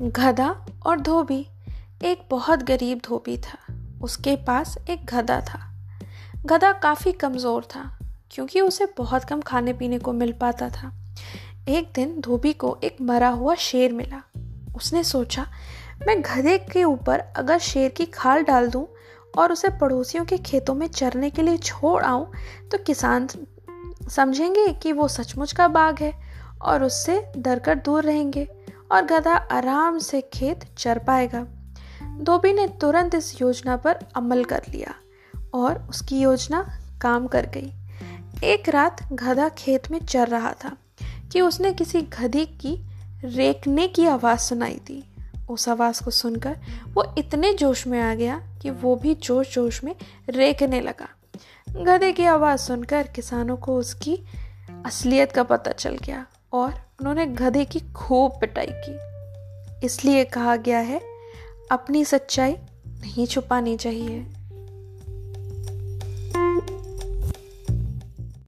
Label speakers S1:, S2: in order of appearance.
S1: गधा और धोबी। एक बहुत गरीब धोबी था। उसके पास एक गधा था। गधा काफ़ी कमज़ोर था, क्योंकि उसे बहुत कम खाने पीने को मिल पाता था। एक दिन धोबी को एक मरा हुआ शेर मिला। उसने सोचा, मैं गधे के ऊपर अगर शेर की खाल डाल दूँ और उसे पड़ोसियों के खेतों में चरने के लिए छोड़ आऊँ तो किसान समझेंगे कि वो सचमुच का बाघ है और उससे डर कर दूर रहेंगे। और गधा आराम से खेत चर पाएगा। धोबी ने तुरंत इस योजना पर अमल कर लिया और उसकी योजना काम कर गई। एक रात गधा खेत में चर रहा था कि उसने किसी गधी की रेखने की आवाज़ सुनाई दी। उस आवाज़ को सुनकर वो इतने जोश में आ गया कि वो भी जोश जोश में रेखने लगा। गधे की आवाज़ सुनकर किसानों को उसकी असलियत का पता चल गया और उन्होंने गधे की खूब पिटाई की। इसलिए कहा गया है, अपनी सच्चाई नहीं छुपानी चाहिए।